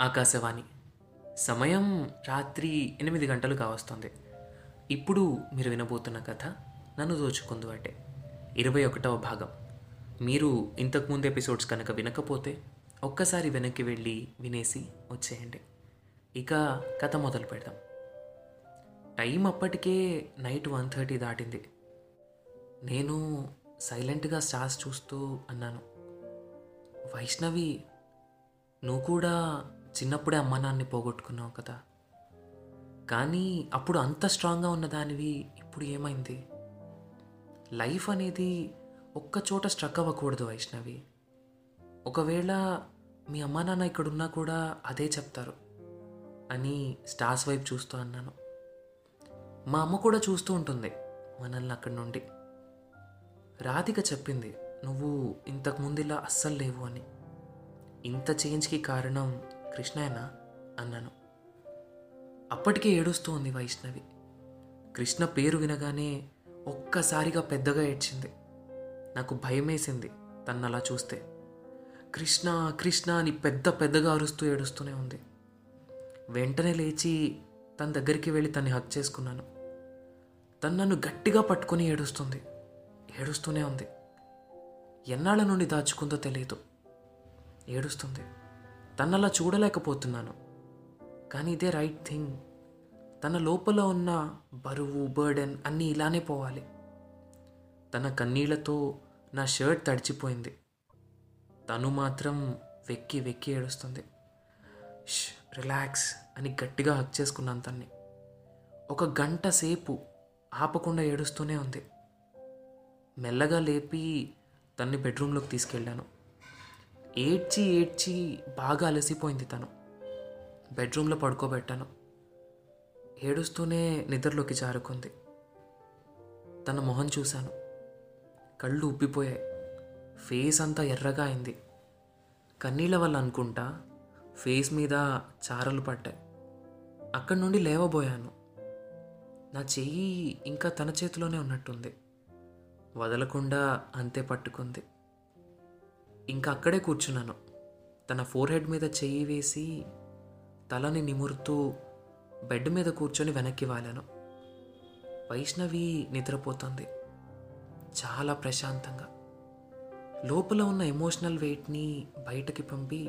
ఆకాశవాణి. సమయం రాత్రి ఎనిమిది గంటలు కావస్తుంది. ఇప్పుడు మీరు వినబోతున్న కథ నన్ను దోచుకుందు అంటే ఇరవై ఒకటవ భాగం. మీరు ఇంతకుముందు ఎపిసోడ్స్ కనుక వినకపోతే ఒక్కసారి వెనక్కి వెళ్ళి వినేసి వచ్చేయండి. ఇక కథ మొదలు పెడదాం. టైం అప్పటికే నైట్ వన్ థర్టీ దాటింది. నేను సైలెంట్గా స్టార్స్ చూస్తూ అన్నాను. వైష్ణవి నువ్వు కూడా చిన్నప్పుడే అమ్మ నాన్ని పోగొట్టుకున్నావు కదా. కానీ అప్పుడు అంత స్ట్రాంగ్గా ఉన్న దానివి ఇప్పుడు ఏమైంది? లైఫ్ అనేది ఒక్క చోట స్ట్రక్ అవ్వకూడదు వైష్ణవి. ఒకవేళ మీ అమ్మా నాన్న ఇక్కడున్నా కూడా అదే చెప్తారు అని స్టార్స్ వైపు చూస్తూ అన్నాను. మా అమ్మ కూడా చూస్తూ ఉంటుంది మనల్ని అక్కడి నుండి. రాధిక చెప్పింది నువ్వు ఇంతకుముందు ఇలా అస్సలు లేవు అని. ఇంత చేంజ్కి కారణం కృష్ణేనా అన్నాను. అప్పటికే ఏడుస్తూ ఉంది వైష్ణవి. కృష్ణ పేరు వినగానే ఒక్కసారిగా పెద్దగా ఏడ్చింది. నాకు భయమేసింది తన్నలా చూస్తే. కృష్ణ కృష్ణ అని పెద్ద పెద్దగా అరుస్తూ ఏడుస్తూనే ఉంది. వెంటనే లేచి తన దగ్గరికి వెళ్ళి తన్ని హక్ చేసుకున్నాను. తను నన్ను గట్టిగా పట్టుకొని ఏడుస్తుంది. ఏడుస్తూనే ఉంది. ఎన్నాళ్ళ నుండి దాచుకుందో తెలియదు. ఏడుస్తుంది. తనలా చూడలేకపోతున్నాను. కానీ ఇదే రైట్ థింగ్. తన లోపల ఉన్న బరువు బర్డెన్ అన్నీ ఇలానే పోవాలి. తన కన్నీళ్ళతో నా షర్ట్ తడిచిపోయింది. తను మాత్రం వెక్కి వెక్కి ఏడుస్తుంది. రిలాక్స్ అని గట్టిగా హక్ చేసుకున్నాను తన్ని. ఒక గంట సేపు ఆపకుండా ఏడుస్తూనే ఉంది. మెల్లగా లేపి తన్ని బెడ్రూమ్లోకి తీసుకెళ్ళాను. ఏడ్చి ఏడ్చి బాగా అలసిపోయింది తను. బెడ్రూమ్లో పడుకోబెట్టాను. ఏడుస్తూనే నిద్రలోకి జారుకుంది. తన మొహం చూశాను. కళ్ళు ఉబ్బిపోయాయి. ఫేస్ అంతా ఎర్రగా అయింది. కన్నీళ్ళ వల్ల అనుకుంటా ఫేస్ మీద చారలు పడ్డాయి. అక్కడి నుండి లేవబోయాను. నా చెయ్యి ఇంకా తన చేతిలోనే ఉన్నట్టుంది. వదలకుండా అంతే పట్టుకుంది. ఇంకా అక్కడే కూర్చున్నాను. తన ఫోర్ హెడ్ మీద చెయ్యి వేసి తలని నిమురుతూ బెడ్ మీద కూర్చొని వెనక్కి వాలాను. వైష్ణవి నిద్రపోతుంది. చాలా ప్రశాంతంగా. లోపల ఉన్న ఎమోషనల్ వెయిట్ని బయటకి పంపి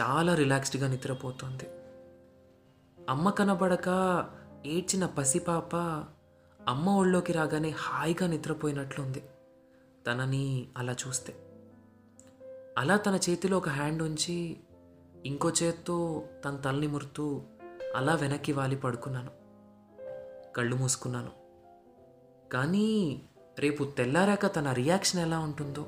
చాలా రిలాక్స్డ్గా నిద్రపోతుంది. అమ్మ కనబడక ఏడ్చిన పసిపాప అమ్మ ఒళ్ళోకి రాగానే హాయిగా నిద్రపోయినట్లుంది. తనని అలా చూస్తే. అలా తన చేతిలో ఒక హ్యాండ్ ఉంచి ఇంకో చేత్తో తన తలని మురుతూ అలా వెనక్కి వాలి పడుకున్నాను. కళ్ళు మూసుకున్నాను. కానీ రేపు తెల్లారాక తన రియాక్షన్ ఎలా ఉంటుందో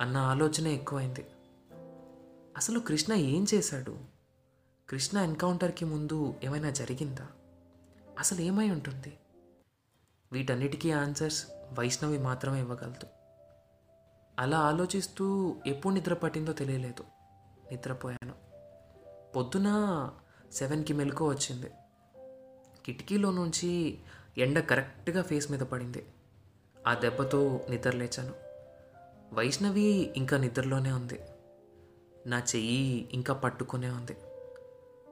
అన్న ఆలోచన ఎక్కువైంది. అసలు కృష్ణ ఏం చేశాడు? కృష్ణ ఎన్కౌంటర్కి ముందు ఏమైనా జరిగిందా? అసలు ఏమై ఉంటుంది? వీటన్నిటికీ ఆన్సర్స్ వైష్ణవి మాత్రమే ఇవ్వగలదు. అలా ఆలోచిస్తూ ఎప్పుడు నిద్ర పట్టిందో తెలియలేదు. నిద్రపోయాను. పొద్దున సెవెన్కి మెలకు వచ్చింది. కిటికీలో నుంచి ఎండ కరెక్ట్గా ఫేస్ మీద పడింది. ఆ దెబ్బతో నిద్ర లేచాను. వైష్ణవి ఇంకా నిద్రలోనే ఉంది. నా చెయ్యి ఇంకా పట్టుకునే ఉంది.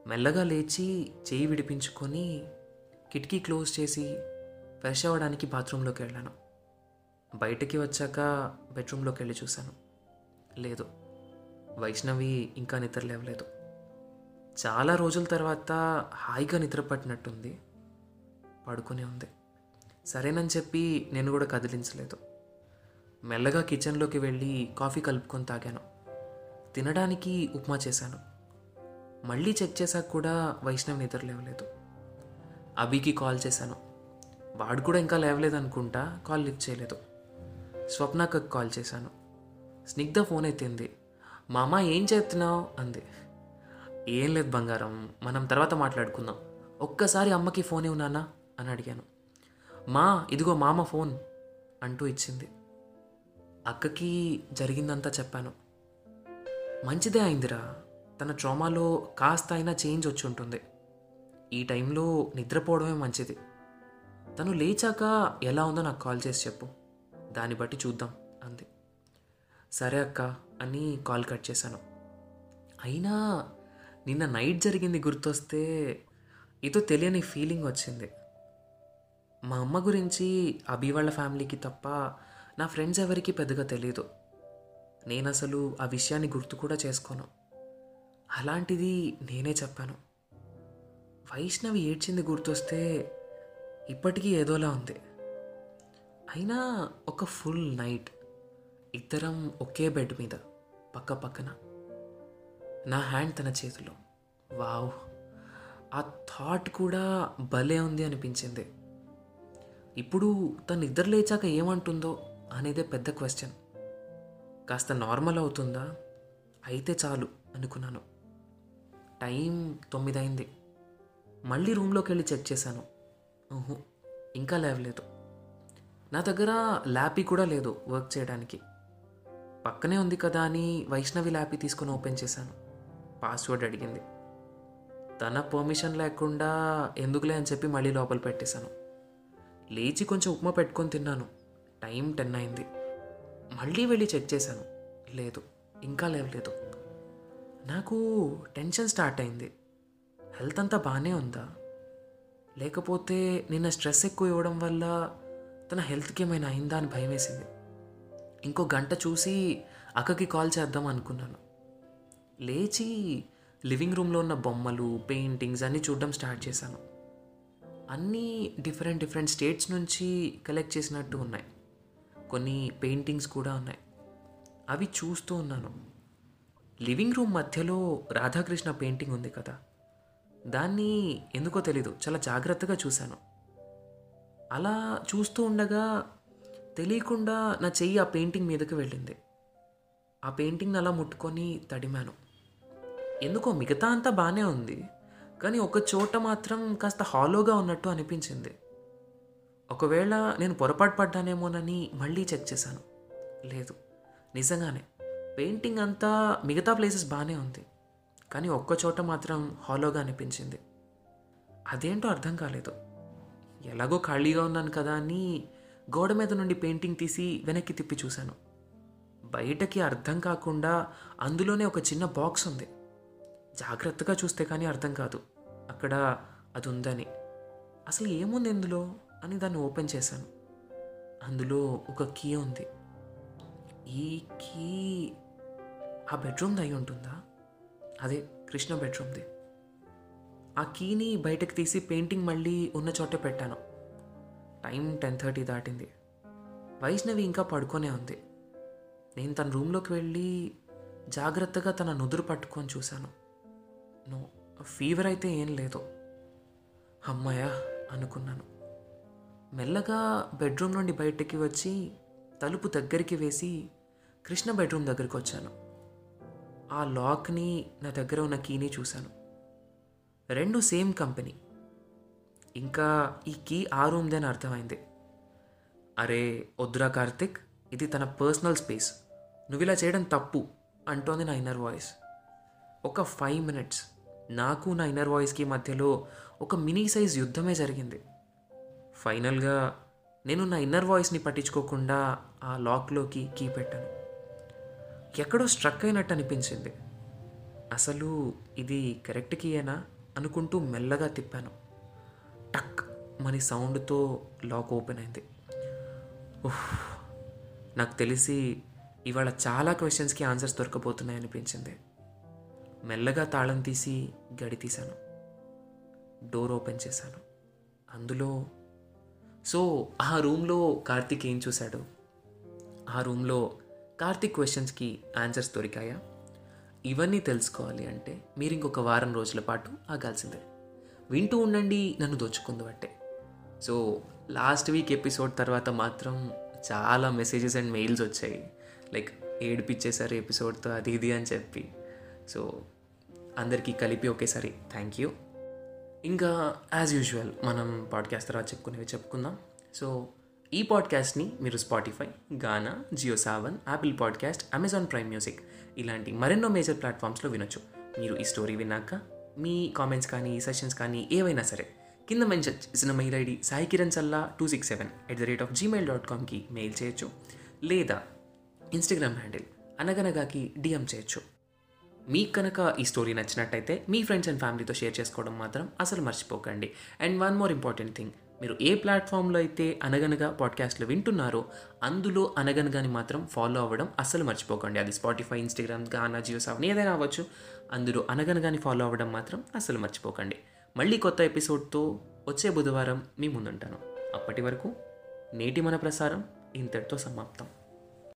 మెల్లగా లేచి చెయ్యి విడిపించుకొని కిటికీ క్లోజ్ చేసి ఫ్రెష్ అవ్వడానికి బాత్రూంలోకి వెళ్ళాను. బయటికి వచ్చాక బెడ్రూమ్లోకి వెళ్ళి చూశాను. లేదు వైష్ణవి ఇంకా నిద్ర లేవలేదు. చాలా రోజుల తర్వాత హాయిగా నిద్ర పట్టినట్టుంది. పడుకునే ఉంది. సరేనని చెప్పి నేను కూడా కదిలించలేదు. మెల్లగా కిచెన్లోకి వెళ్ళి కాఫీ కలుపుకొని తాగాను. తినడానికి ఉప్మా చేశాను. మళ్ళీ చెక్ చేశాక కూడా వైష్ణవ్ నిద్ర లేవలేదు. అభికి కాల్ చేశాను. వాడు కూడా ఇంకా లేవలేదు అనుకుంటా కాల్ లిఫ్ట్ చేయలేదు. స్వప్నకు కాల్ చేశాను. స్నిగ్ధ ఫోన్ ఎత్తింది. మా అమ్మ ఏం చేస్తున్నావు? అంది. ఏం లేదు బంగారం మనం తర్వాత మాట్లాడుకుందాం. ఒక్కసారి అమ్మకి ఫోన్ ఇవ్వనానా అని అడిగాను. మా ఇదిగో మామ ఫోన్ అంటూ ఇచ్చింది. అక్కకి జరిగిందంతా చెప్పాను. మంచిదే అయిందిరా. తన ట్రామాలో కాస్త అయినా చేంజ్ వచ్చి ఉంటుంది. ఈ టైంలో నిద్రపోవడమే మంచిది. తను లేచాక ఎలా ఉందో నాకు కాల్ చేసి చెప్పు. దాన్ని బట్టి చూద్దాం అంది. సరే అక్క అని కాల్ కట్ చేశాను. అయినా నిన్న నైట్ జరిగింది గుర్తొస్తే ఏదో తెలియని ఫీలింగ్ వచ్చింది. మా అమ్మ గురించి అభి వాళ్ళ ఫ్యామిలీకి తప్ప నా ఫ్రెండ్స్ ఎవరికి పెద్దగా తెలియదు నేను అసలు ఆ విషయాన్ని గుర్తు కూడా చేసుకోను. అలాంటిది నేనే చెప్పాను. వైష్ణవి ఏడ్చింది గుర్తొస్తే ఇప్పటికీ ఏదోలా ఉంది. అయినా ఒక ఫుల్ నైట్ ఇద్దరం ఒకే బెడ్ మీద పక్క పక్కన నా హ్యాండ్ తన చేతిలో. వావ్. ఆ థాట్ కూడా భలే ఉంది అనిపించింది. ఇప్పుడు తను నిద్ర లేచాక ఏమంటుందో అనేదే పెద్ద క్వశ్చన్. కాస్త నార్మల్ అవుతుందా? అయితే చాలు అనుకున్నాను. టైం తొమ్మిది అయింది మళ్ళీ రూమ్లోకి వెళ్ళి చెక్ చేశాను. ఇంకా లేవలేదు. నా దగ్గర ల్యాపీ కూడా లేదు వర్క్ చేయడానికి. పక్కనే ఉంది కదా అని వైష్ణవి ల్యాపీ తీసుకొని ఓపెన్ చేశాను. పాస్వర్డ్ అడిగింది. తన పర్మిషన్ లేకుండా ఎందుకులే అని చెప్పి మళ్ళీ లోపల పెట్టేశాను. లేచి కొంచెం ఉప్మా పెట్టుకొని తిన్నాను. టైం టెన్ అయింది. మళ్ళీ వెళ్ళి చెక్ చేశాను. లేదు ఇంకా లేవలేదు. నాకు టెన్షన్ స్టార్ట్ అయింది. హెల్త్ అంతా బాగానే ఉందా? లేకపోతే నిన్న స్ట్రెస్ ఎక్కువ ఇవ్వడం వల్ల తన హెల్త్కి ఏమైనా అయిందా అని భయం వేసింది ఇంకో గంట చూసి అక్కకి కాల్ చేద్దాం అనుకున్నాను. లేచి లివింగ్ రూమ్లో ఉన్న బొమ్మలు పెయింటింగ్స్ అన్నీ చూడడం స్టార్ట్ చేశాను. అన్నీ డిఫరెంట్ డిఫరెంట్ స్టేట్స్ నుంచి కలెక్ట్ చేసినట్టు ఉన్నాయి. కొన్ని పెయింటింగ్స్ కూడా ఉన్నాయి. అవి చూస్తూ ఉన్నాను. లివింగ్ రూమ్ మధ్యలో రాధాకృష్ణ పెయింటింగ్ ఉంది కదా. దాన్ని ఎందుకో తెలీదు. చాలా జాగ్రత్తగా చూశాను. అలా చూస్తూ ఉండగా తెలియకుండా నా చెయ్యి ఆ పెయింటింగ్ మీదకి వెళ్ళింది. ఆ పెయింటింగ్ని అలా ముట్టుకొని తడిమాను. ఎందుకో మిగతా అంతా బాగానే ఉంది కానీ ఒక చోట మాత్రం కాస్త హాలోగా ఉన్నట్టు అనిపించింది. ఒకవేళ నేను పొరపాటు పడ్డానేమోనని మళ్ళీ చెక్ చేశాను. లేదు నిజంగానే పెయింటింగ్ అంతా మిగతా ప్లేసెస్ బాగానే ఉంది కానీ ఒక్క చోట మాత్రం హాలోగా అనిపించింది. అదేంటో అర్థం కాలేదు. ఎలాగో ఖాళీగా ఉన్నాను కదా అని గోడ మీద నుండి పెయింటింగ్ తీసి వెనక్కి తిప్పి చూశాను. బయటకి అర్థం కాకుండా అందులోనే ఒక చిన్న బాక్స్ ఉంది. జాగ్రత్తగా చూస్తే కానీ అర్థం కాదు. అక్కడ అది ఉందని. అసలు ఏముంది ఇందులో అని దాన్ని ఓపెన్ చేశాను. అందులో ఒక కీ ఉంది. ఈ కీ ఆ బెడ్రూమ్ది అయి ఉంటుందా? అదే కృష్ణ బెడ్రూమ్ది. ఆ కీని బయటకు తీసి పెయింటింగ్ మళ్ళీ ఉన్న చోటే పెట్టాను. టైం టెన్ థర్టీ దాటింది. వైష్ణవి ఇంకా పడుకొనే ఉంది. నేను తన రూమ్లోకి వెళ్ళి జాగ్రత్తగా తన నుదురు పట్టుకొని చూశాను. నో ఫీవర్ అయితే ఏం లేదు. అమ్మాయ అనుకున్నాను. మెల్లగా బెడ్రూమ్ నుండి బయటికి వచ్చి తలుపు దగ్గరికి వేసి కృష్ణ బెడ్రూమ్ దగ్గరికి వచ్చాను. ఆ లాక్ని నా దగ్గర ఉన్న కీని చూశాను. రెండు సేమ్ కంపెనీ. ఇంకా ఈ కీ ఆ రూమ్దని అర్థమైంది. అరే వద్దురా కార్తిక్ ఇది తన పర్సనల్ స్పేస్. నువ్వు ఇలా చేయడం తప్పు అంటోంది నా ఇన్నర్ వాయిస్. ఒక ఫైవ్ మినిట్స్. నాకు నా ఇన్నర్ వాయిస్కి మధ్యలో ఒక మినీ సైజ్ యుద్ధమే జరిగింది. ఫైనల్గా నేను నా ఇన్నర్ వాయిస్ని పట్టించుకోకుండా ఆ లాక్లోకి కీ పెట్టాను. ఎక్కడో స్ట్రక్ అయినట్టు అనిపించింది. అసలు ఇది కరెక్ట్ కీయేనా? అనుకుంటూ మెల్లగా తిప్పాను. టక్! మని సౌండ్తో లాక్ ఓపెన్ అయింది. ఉఫ్ నాకు తెలిసి ఇవాళ చాలా క్వశ్చన్స్కి ఆన్సర్స్ దొరకబోతున్నాయి అనిపించింది. మెల్లగా తాళం తీసి గడి తీశాను. డోర్ ఓపెన్ చేశాను. అందులో సో ఆ రూమ్లో కార్తీక్ ఏం చూశాడు? ఆ రూమ్లో కార్తీక్ క్వశ్చన్స్కి ఆన్సర్స్ దొరికాయా? ఇవన్నీ తెలుసుకోవాలి అంటే మీరు ఇంకొక వారం రోజుల పాటు ఆగాల్సిందే. వింటూ ఉండండి నన్ను దోచుకుందు అంటే సో లాస్ట్ వీక్ ఎపిసోడ్ తర్వాత మాత్రం చాలా మెసేజెస్ అండ్ మెయిల్స్ వచ్చాయి. లైక్ ఏడిపించేసారు ఎపిసోడ్తో అది ఇది అని చెప్పి. సో అందరికీ కలిపి ఒకేసారి థ్యాంక్ యూ ఇంకా యాజ్ యూజువల్ మనం పాడ్కాస్ట్ తర్వాత చెప్పుకునేవి చెప్పుకుందాం. సో ఈ పాడ్కాస్ట్ని మీరు Spotify Gaana Jio Saavn Apple podcast Amazon prime music ఇలాంటి మరెన్నో మేజర్ ప్లాట్ఫామ్స్లో వినొచ్చు. మీరు ఈ స్టోరీ విన్నాక మీ కామెంట్స్ కానీ సెషన్స్ కానీ ఏవైనా సరే కింద మెన్షన్ చేసిన mail ID Sai Kiran Salla two six seven at the rate of Gmail dot కామ్కి mail చేయొచ్చు. లేదా ఇన్స్టాగ్రామ్ హ్యాండిల్ అనగనగాకి డిఎం చేయొచ్చు. మీకు కనుక ఈ స్టోరీ నచ్చినట్టయితే మీ ఫ్రెండ్స్ అండ్ ఫ్యామిలీతో షేర్ చేసుకోవడం మాత్రం అసలు మర్చిపోకండి. And one more important thing మీరు ఏ ప్లాట్ఫామ్లో అయితే అనగనగా పాడ్కాస్ట్లు వింటున్నారో అందులో అనగనగాని మాత్రం ఫాలో అవ్వడం అస్సలు మర్చిపోకండి. అది స్పాటిఫై ఇన్స్టాగ్రామ్ గానా జియో సెవెన్ ఏదైనా అవ్వచ్చు అందులో అనగనగాని ఫాలో అవ్వడం మాత్రం అస్సలు మర్చిపోకండి. మళ్ళీ కొత్త ఎపిసోడ్తో వచ్చే బుధవారం మీ ముందుంటాను. అప్పటి వరకు నేటి మన ప్రసారం ఇంతటితో సమాప్తం.